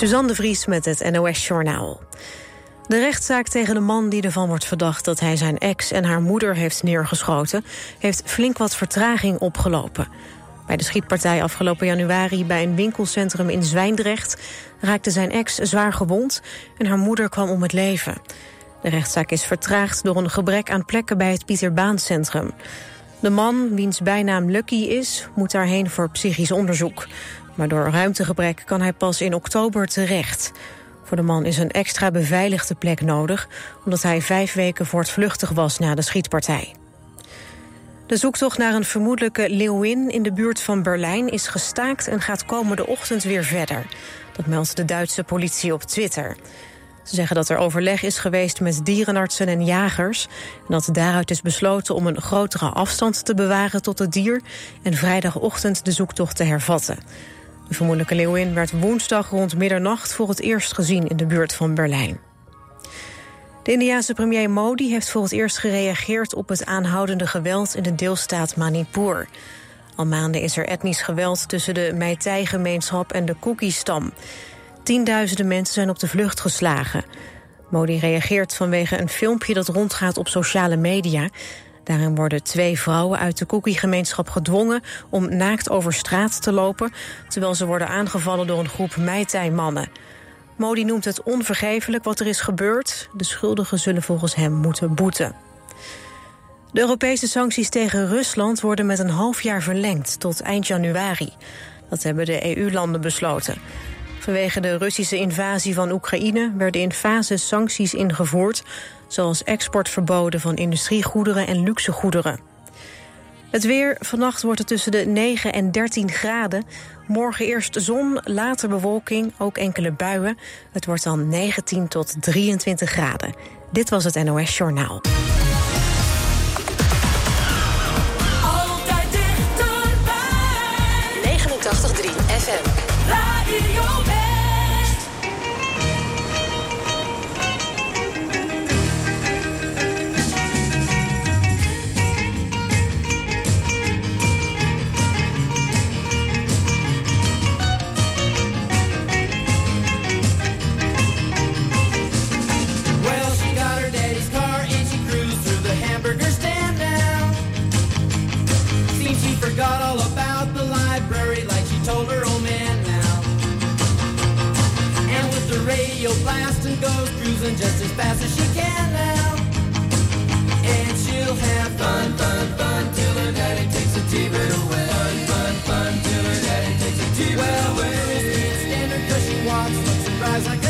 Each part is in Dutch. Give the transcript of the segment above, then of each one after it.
Suzanne de Vries met het NOS Journaal. De rechtszaak tegen de man die ervan wordt verdacht dat hij zijn ex en haar moeder heeft neergeschoten, heeft flink wat vertraging opgelopen. Bij de schietpartij afgelopen januari bij een winkelcentrum in Zwijndrecht raakte zijn ex zwaar gewond en haar moeder kwam om het leven. De rechtszaak is vertraagd door een gebrek aan plekken bij het Pieterbaancentrum. De man, wiens bijnaam Lucky is, moet daarheen voor psychisch onderzoek. Maar door ruimtegebrek kan hij pas in oktober terecht. Voor de man is een extra beveiligde plek nodig... omdat hij vijf weken voortvluchtig was na de schietpartij. De zoektocht naar een vermoedelijke leeuwin in de buurt van Berlijn... is gestaakt en gaat komende ochtend weer verder. Dat meldt de Duitse politie op Twitter. Ze zeggen dat er overleg is geweest met dierenartsen en jagers... en dat daaruit is besloten om een grotere afstand te bewaren tot het dier... en vrijdagochtend de zoektocht te hervatten. De vermoedelijke leeuwin werd woensdag rond middernacht voor het eerst gezien in de buurt van Berlijn. De Indiase premier Modi heeft voor het eerst gereageerd op het aanhoudende geweld in de deelstaat Manipur. Al maanden is er etnisch geweld tussen de Meitei-gemeenschap en de Kuki-stam. Tienduizenden mensen zijn op de vlucht geslagen. Modi reageert vanwege een filmpje dat rondgaat op sociale media. Daarin worden twee vrouwen uit de Cookie-gemeenschap gedwongen... om naakt over straat te lopen... terwijl ze worden aangevallen door een groep Meitei-mannen. Modi noemt het onvergeeflijk wat er is gebeurd. De schuldigen zullen volgens hem moeten boeten. De Europese sancties tegen Rusland worden met een half jaar verlengd... tot eind januari. Dat hebben de EU-landen besloten. Vanwege de Russische invasie van Oekraïne... werden in fases sancties ingevoerd zoals exportverboden van industriegoederen en luxegoederen. Het weer, vannacht wordt het tussen de 9 en 13 graden. Morgen eerst zon, later bewolking, ook enkele buien. Het wordt dan 19 tot 23 graden. Dit was het NOS Journaal. Radio blasting goes cruising just as fast as she can now. And she'll have fun, fun, fun till her daddy takes a T-bird away. Fun, fun, fun till her daddy takes a T-bird well, away. Well, can't stand her 'cause she walks, looks and drives like an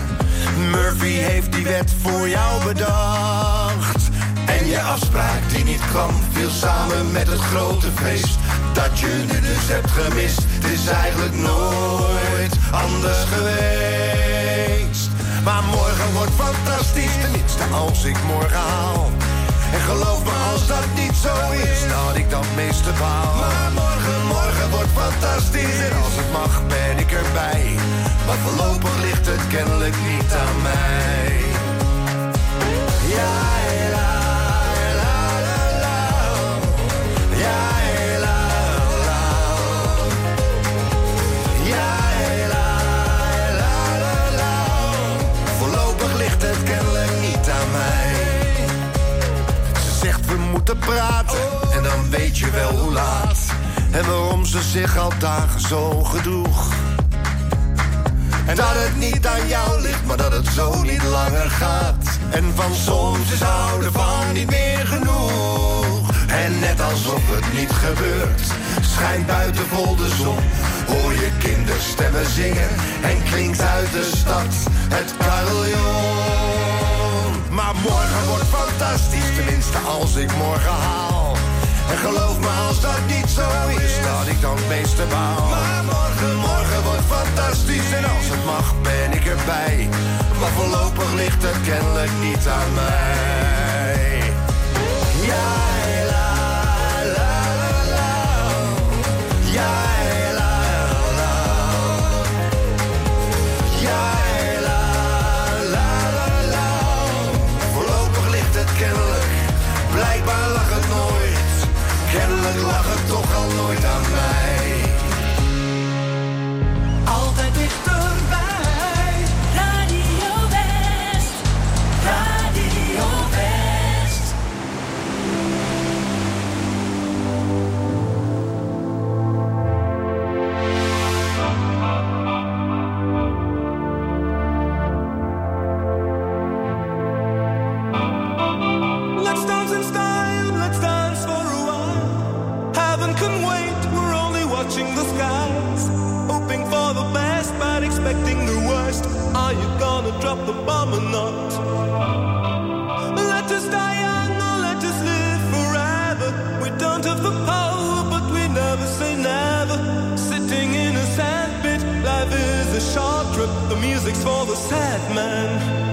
Murphy heeft die wet voor jou bedacht. En je afspraak die niet kwam, viel samen met het grote feest. dat je nu dus hebt gemist. Het is eigenlijk nooit anders geweest. Maar morgen wordt fantastisch, tenminste als ik morgen haal. En geloof me, als dat niet zo is, dan had ik dat meeste baal. Maar morgen, morgen wordt fantastisch. Als het mag, ben ik erbij. Maar voorlopig ligt het kennelijk niet aan mij. Ja, la, la, la, la. Ja, moeten praten en dan weet je wel hoe laat. En waarom ze zich al dagen zo gedroeg. En dat het niet aan jou ligt, maar dat het zo niet langer gaat. En van soms is houden van niet meer genoeg. En net alsof het niet gebeurt, schijnt buiten vol de zon. Hoor je kinderstemmen zingen en klinkt uit de stad het carillon. Morgen wordt fantastisch, tenminste als ik morgen haal. En geloof me als dat niet zo is, dat ik dan het meeste baal. Maar morgen, morgen wordt fantastisch en als het mag ben ik erbij. Maar voorlopig ligt het kennelijk niet aan mij. Kennelijk lag het toch al nooit aan mij. A short trip. The music's for the sad man.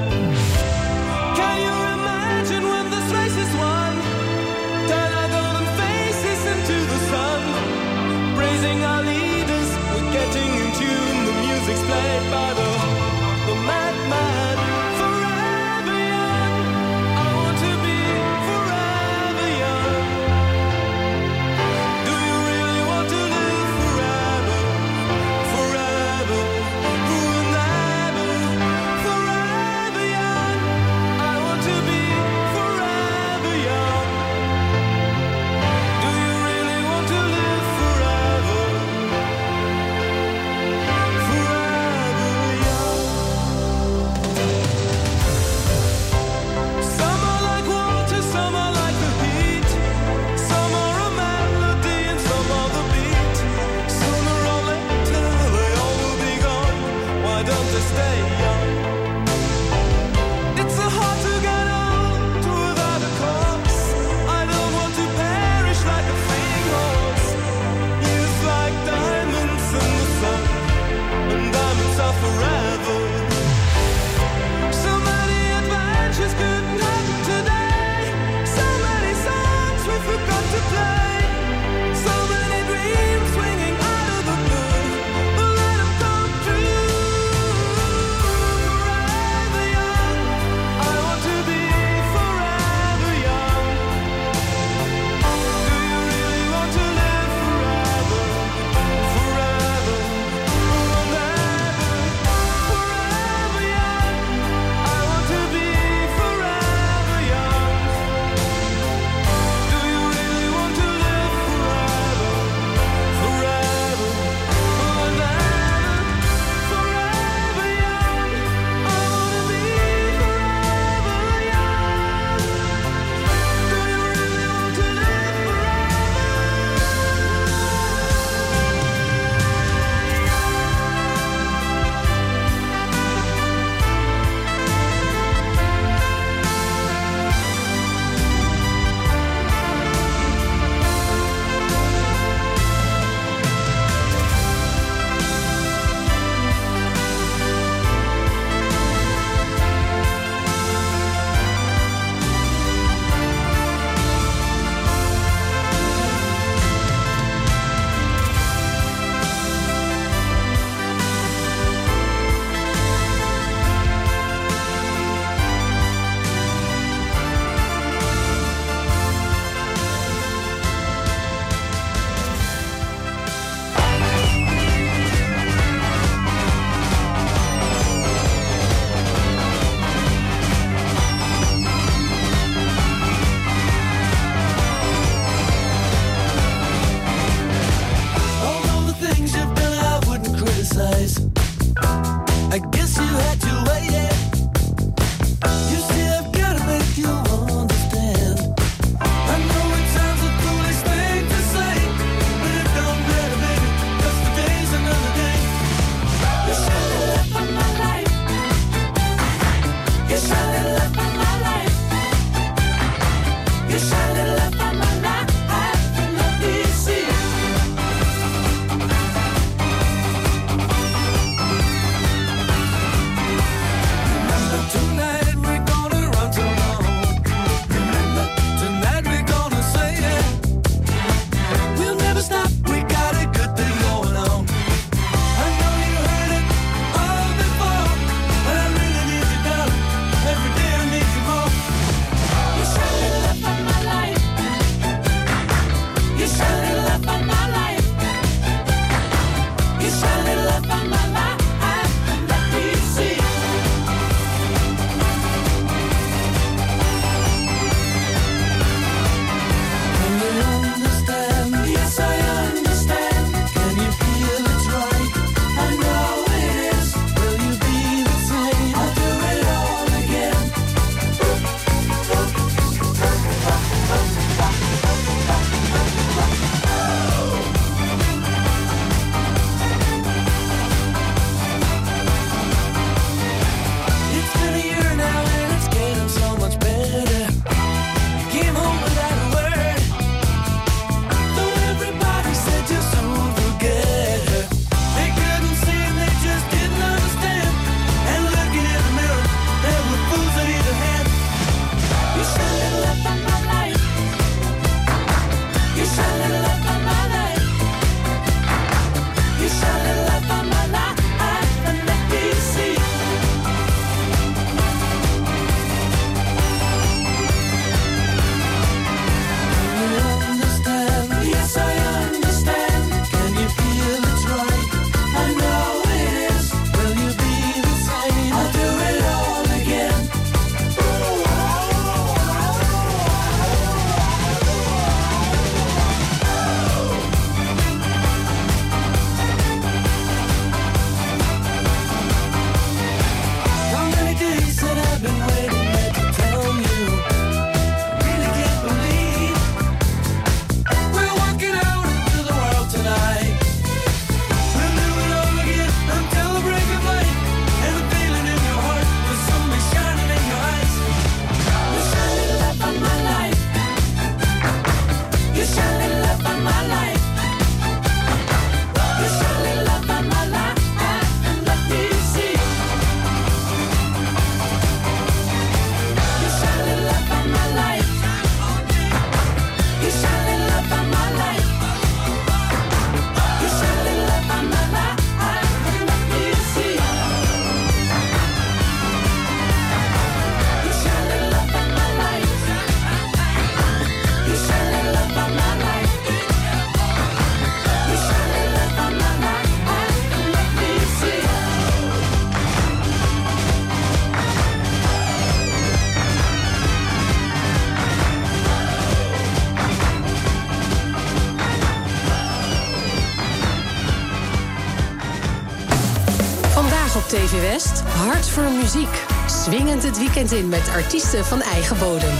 voor muziek. Swingend het weekend in met artiesten van eigen bodem.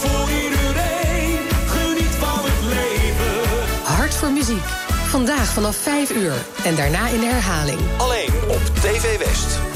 Voor. Geniet van het leven. Hart voor muziek. Vandaag vanaf 5 uur en daarna in de herhaling. Alleen op TV West.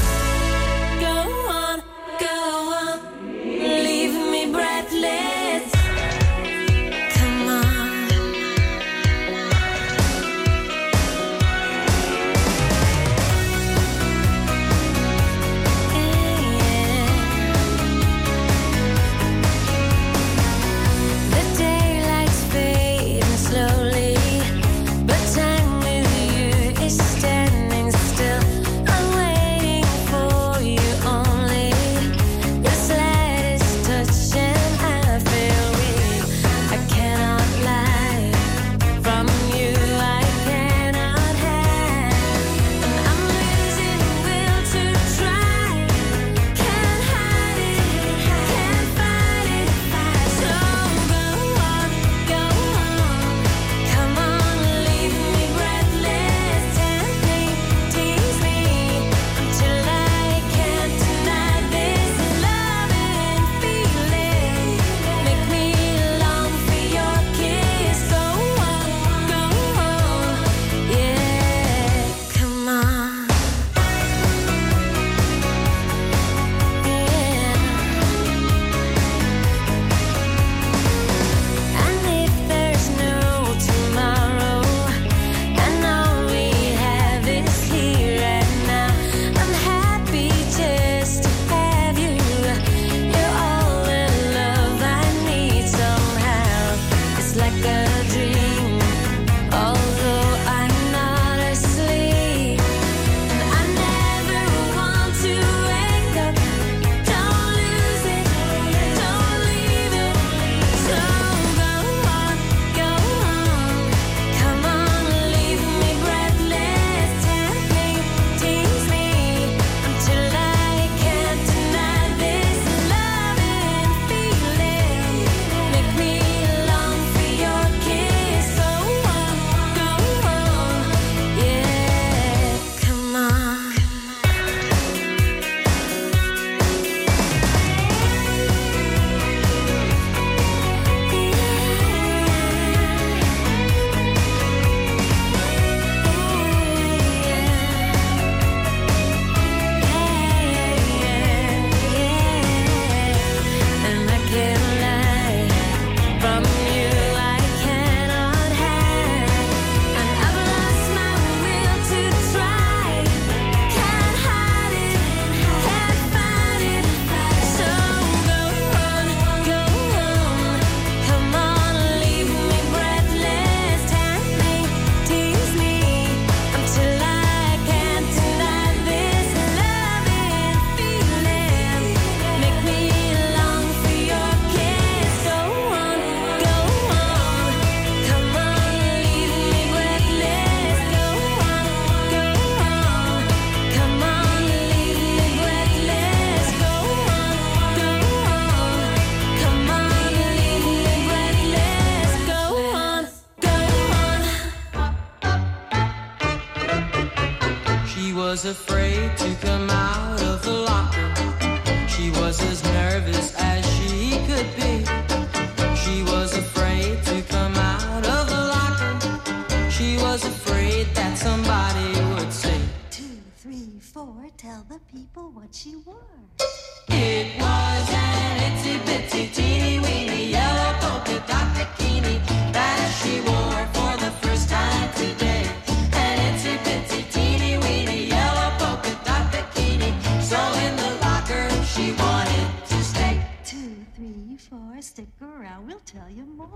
Tell you more.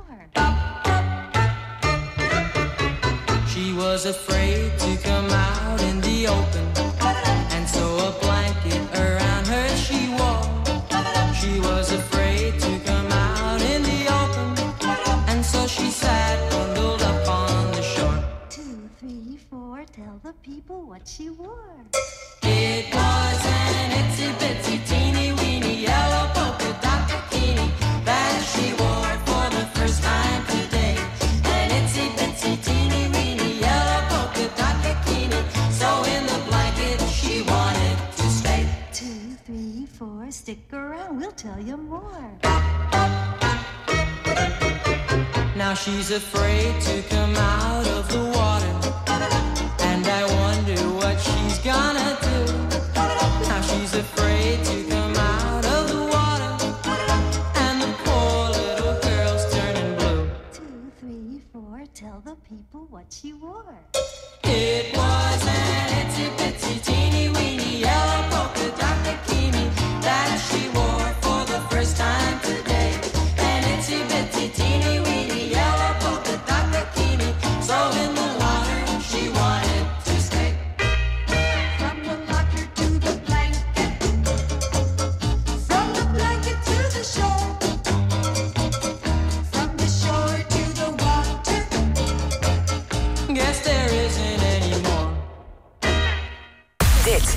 She was afraid to come out in the open, and so a blanket around her she wore. She was afraid to come out in the open, and so she sat bundled up on the shore. Two, three, four, tell the people what she wore. It was more. Now she's afraid to come out of the water. And I wonder what she's gonna do. Now she's afraid to come out of the water. And the poor little girl's turning blue. Two, three, four, tell the people what she wore. It was an itsy bitsy teeny weeny yellow polka dot bikini that she wore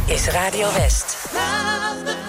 Is Radio West.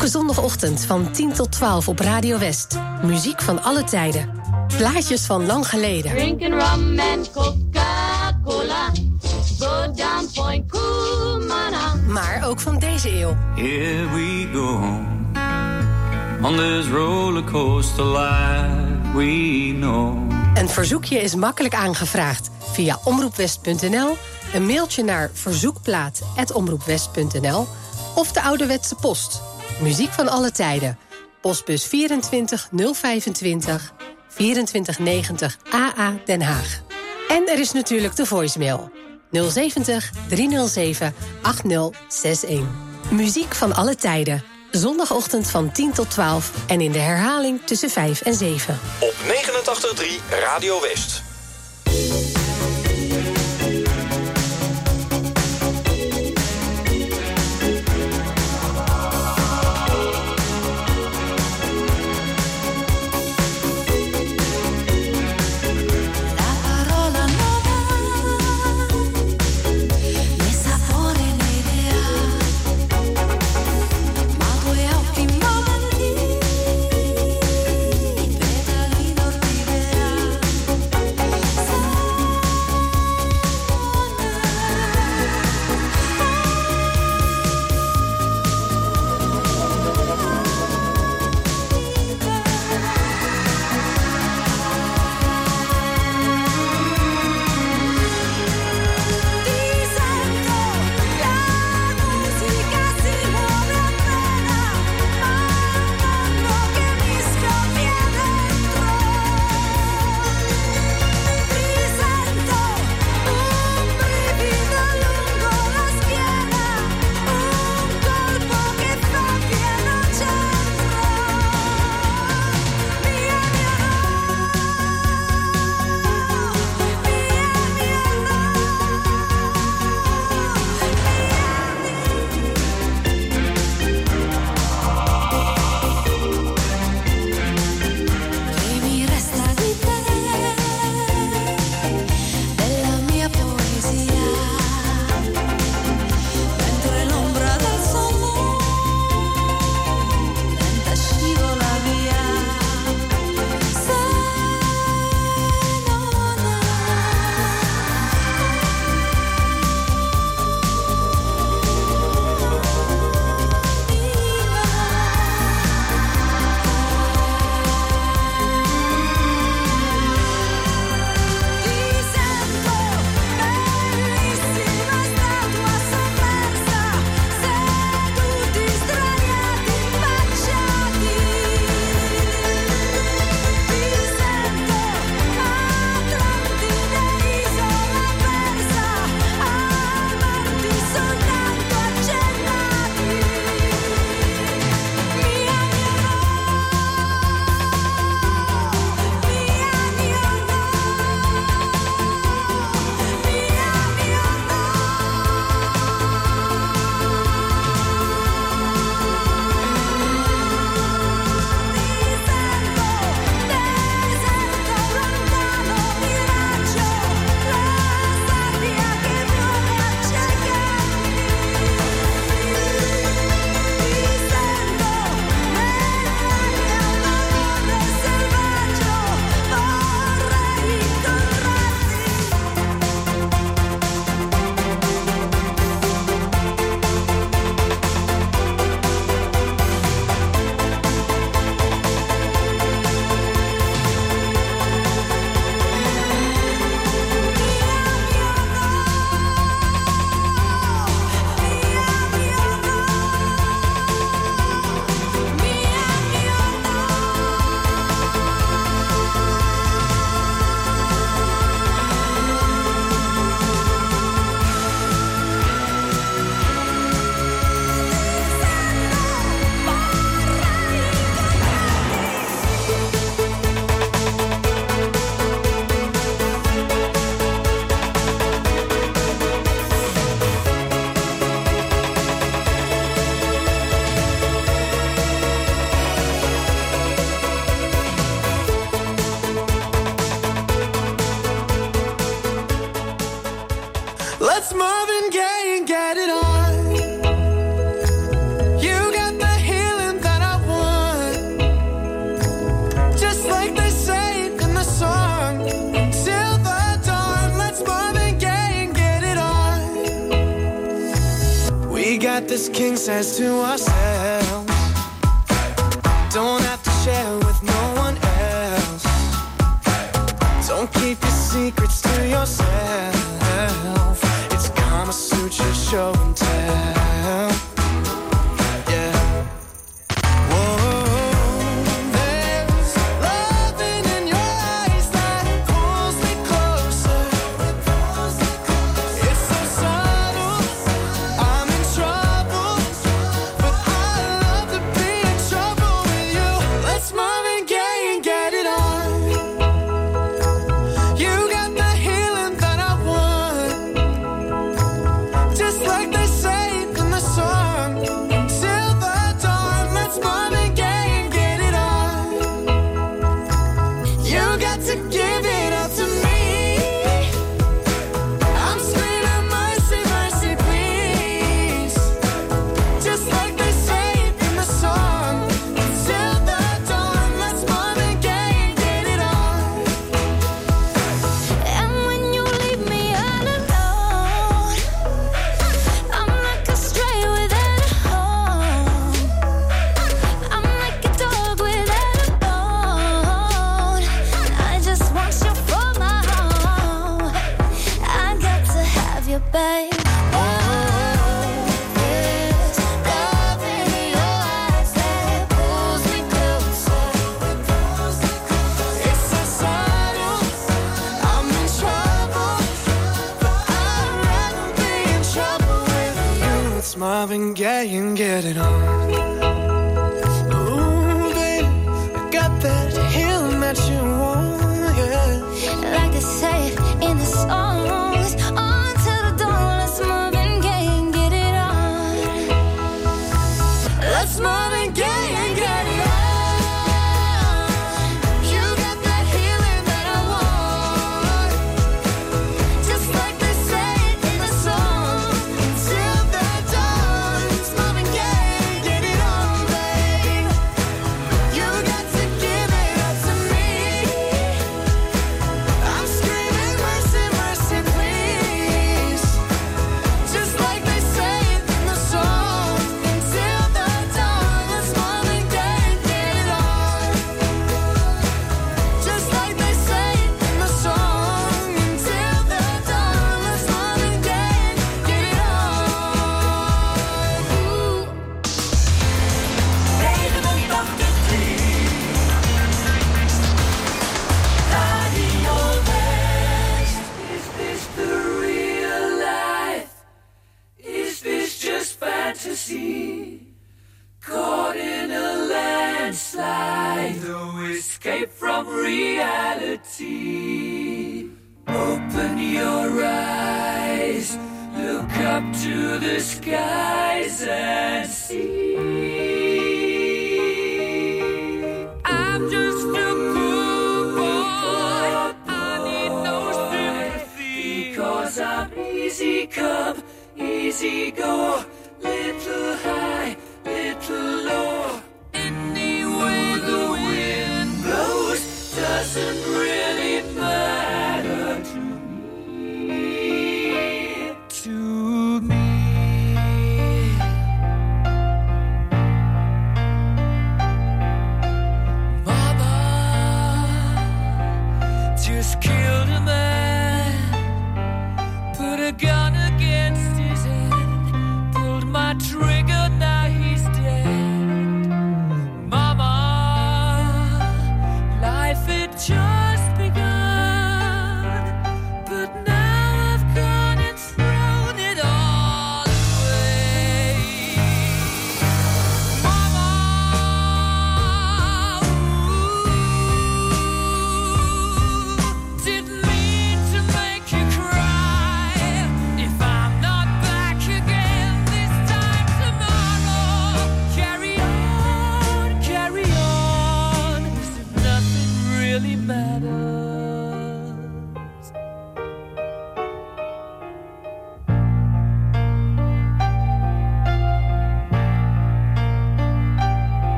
Elke zondagochtend van 10 tot 12 op Radio West. Muziek van alle tijden. Plaatjes van lang geleden. Drinking rum and Coca-Cola. Go down Point Kumana. Maar ook van deze eeuw. Here we go on this rollercoaster life we know. Een verzoekje is makkelijk aangevraagd via omroepwest.nl, een mailtje naar verzoekplaat.omroepwest.nl of de ouderwetse post. Muziek van alle tijden. Postbus 24 025 2490 AA Den Haag. En er is natuurlijk de voicemail 070 307 8061. Muziek van alle tijden. Zondagochtend van 10 tot 12 en in de herhaling tussen 5 en 7. Op 89.3 Radio West.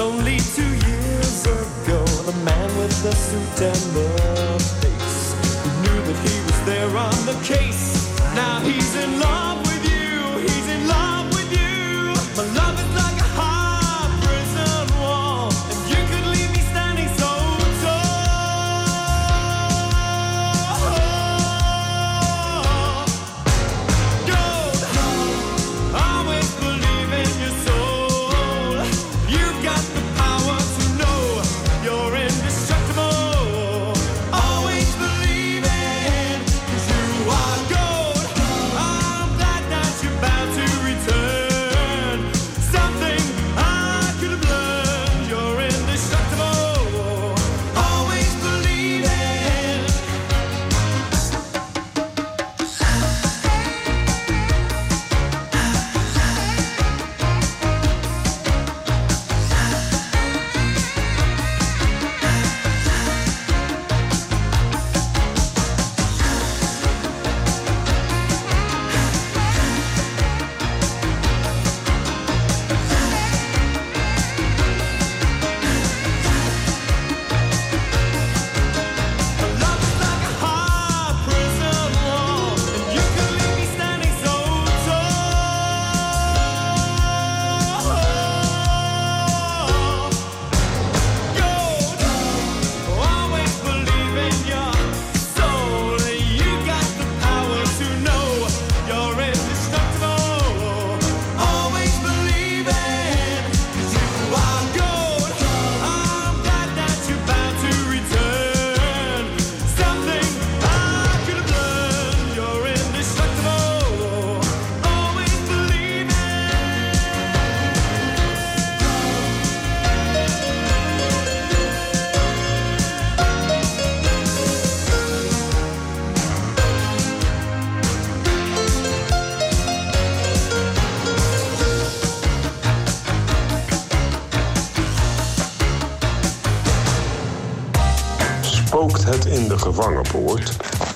Only two years ago, the man with the suit and the face who knew that he was there on the case. Now he's in love with you, he's in love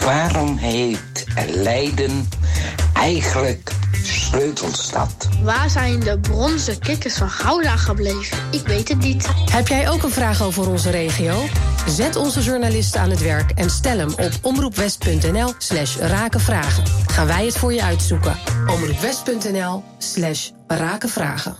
Waarom heet Leiden eigenlijk sleutelstad? Waar zijn de bronzen kikkers van Gouda gebleven? Ik weet het niet. Heb jij ook een vraag over onze regio? Zet onze journalisten aan het werk en stel hem op omroepwest.nl slash rakenvragen. Gaan wij het voor je uitzoeken. omroepwest.nl slash rakenvragen.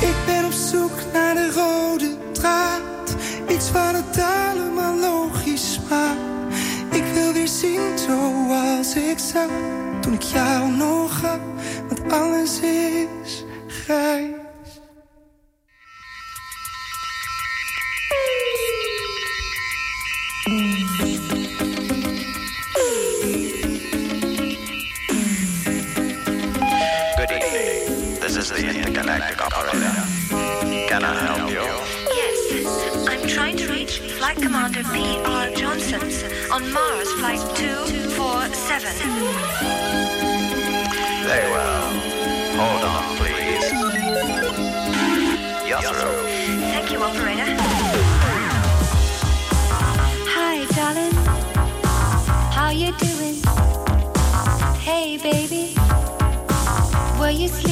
Ik ben op zoek naar de rode draad. Iets waar het allemaal logisch maakt. Ik wil weer zien zoals ik zag. Toen ik jou nog had. Want alles is grijs. on Mars Flight 247. Very well. Hold on, please. Yes, Thank you, operator. Hi, darling. How you doing? Hey, baby. Were you sleeping?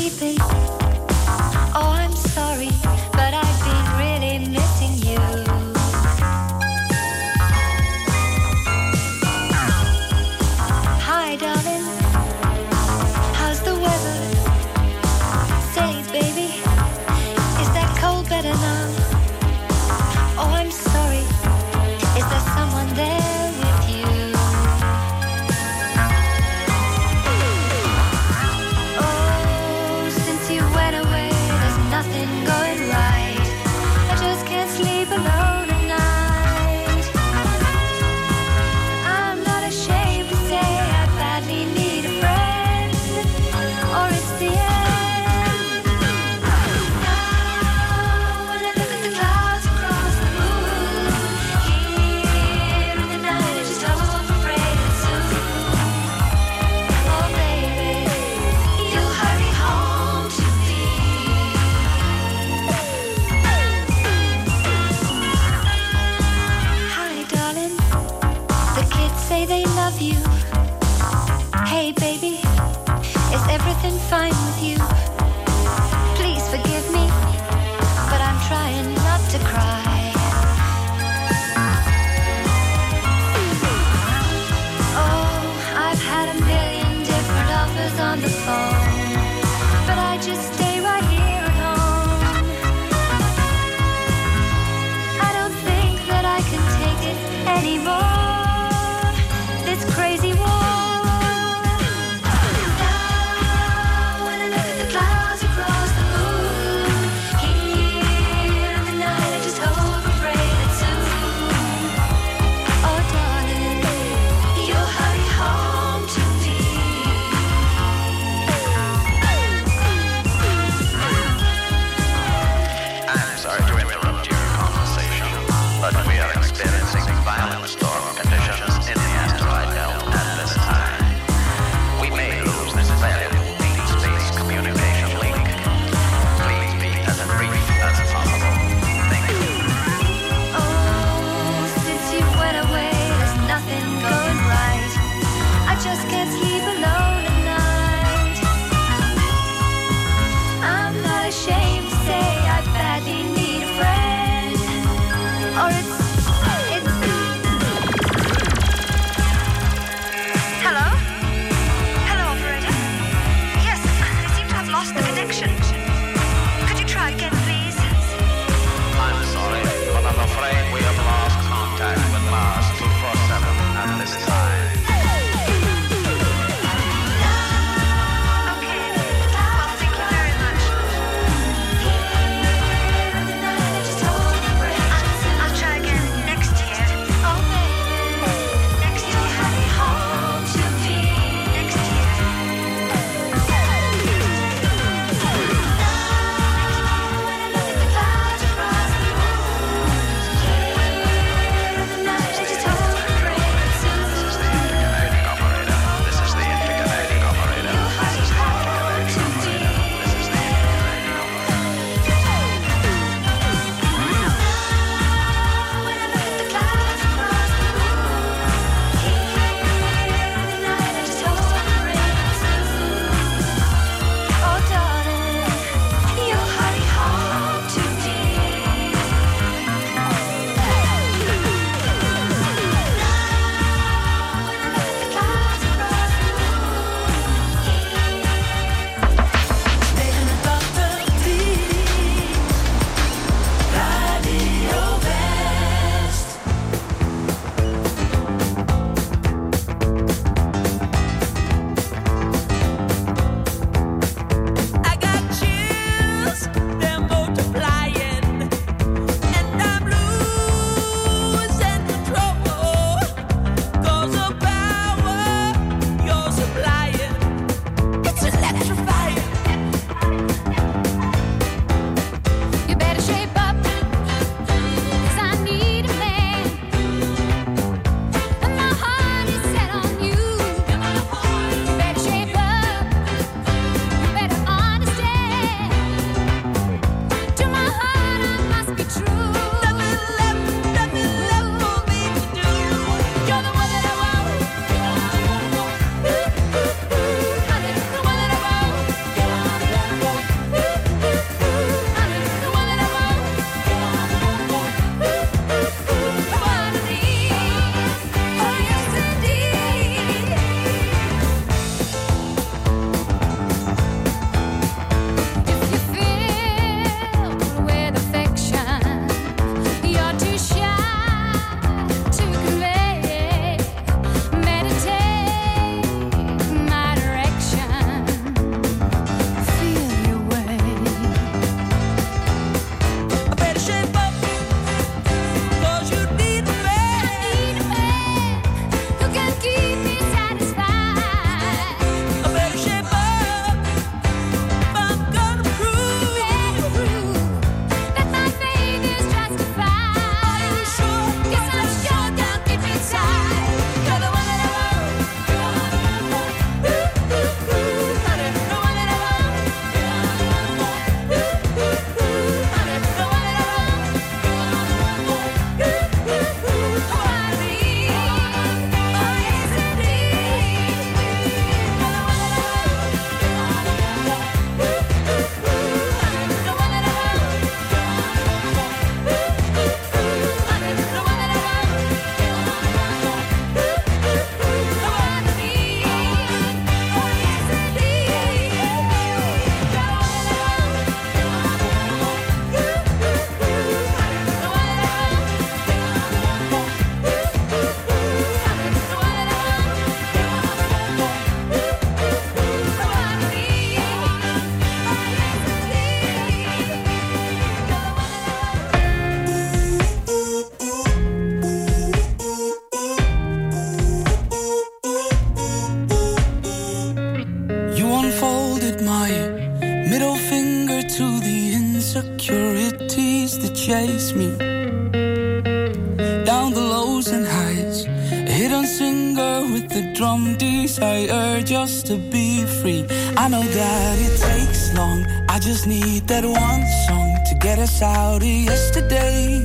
Us out of yesterday.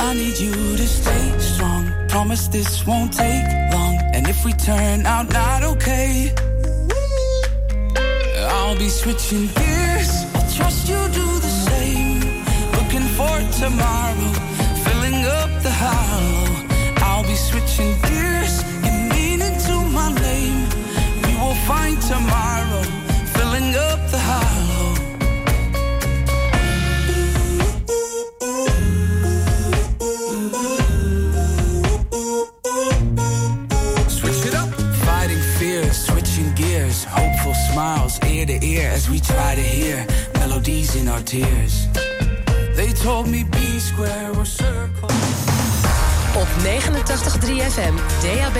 I need you to stay strong. Promise this won't take long. And if we turn out not okay, I'll be switching gears.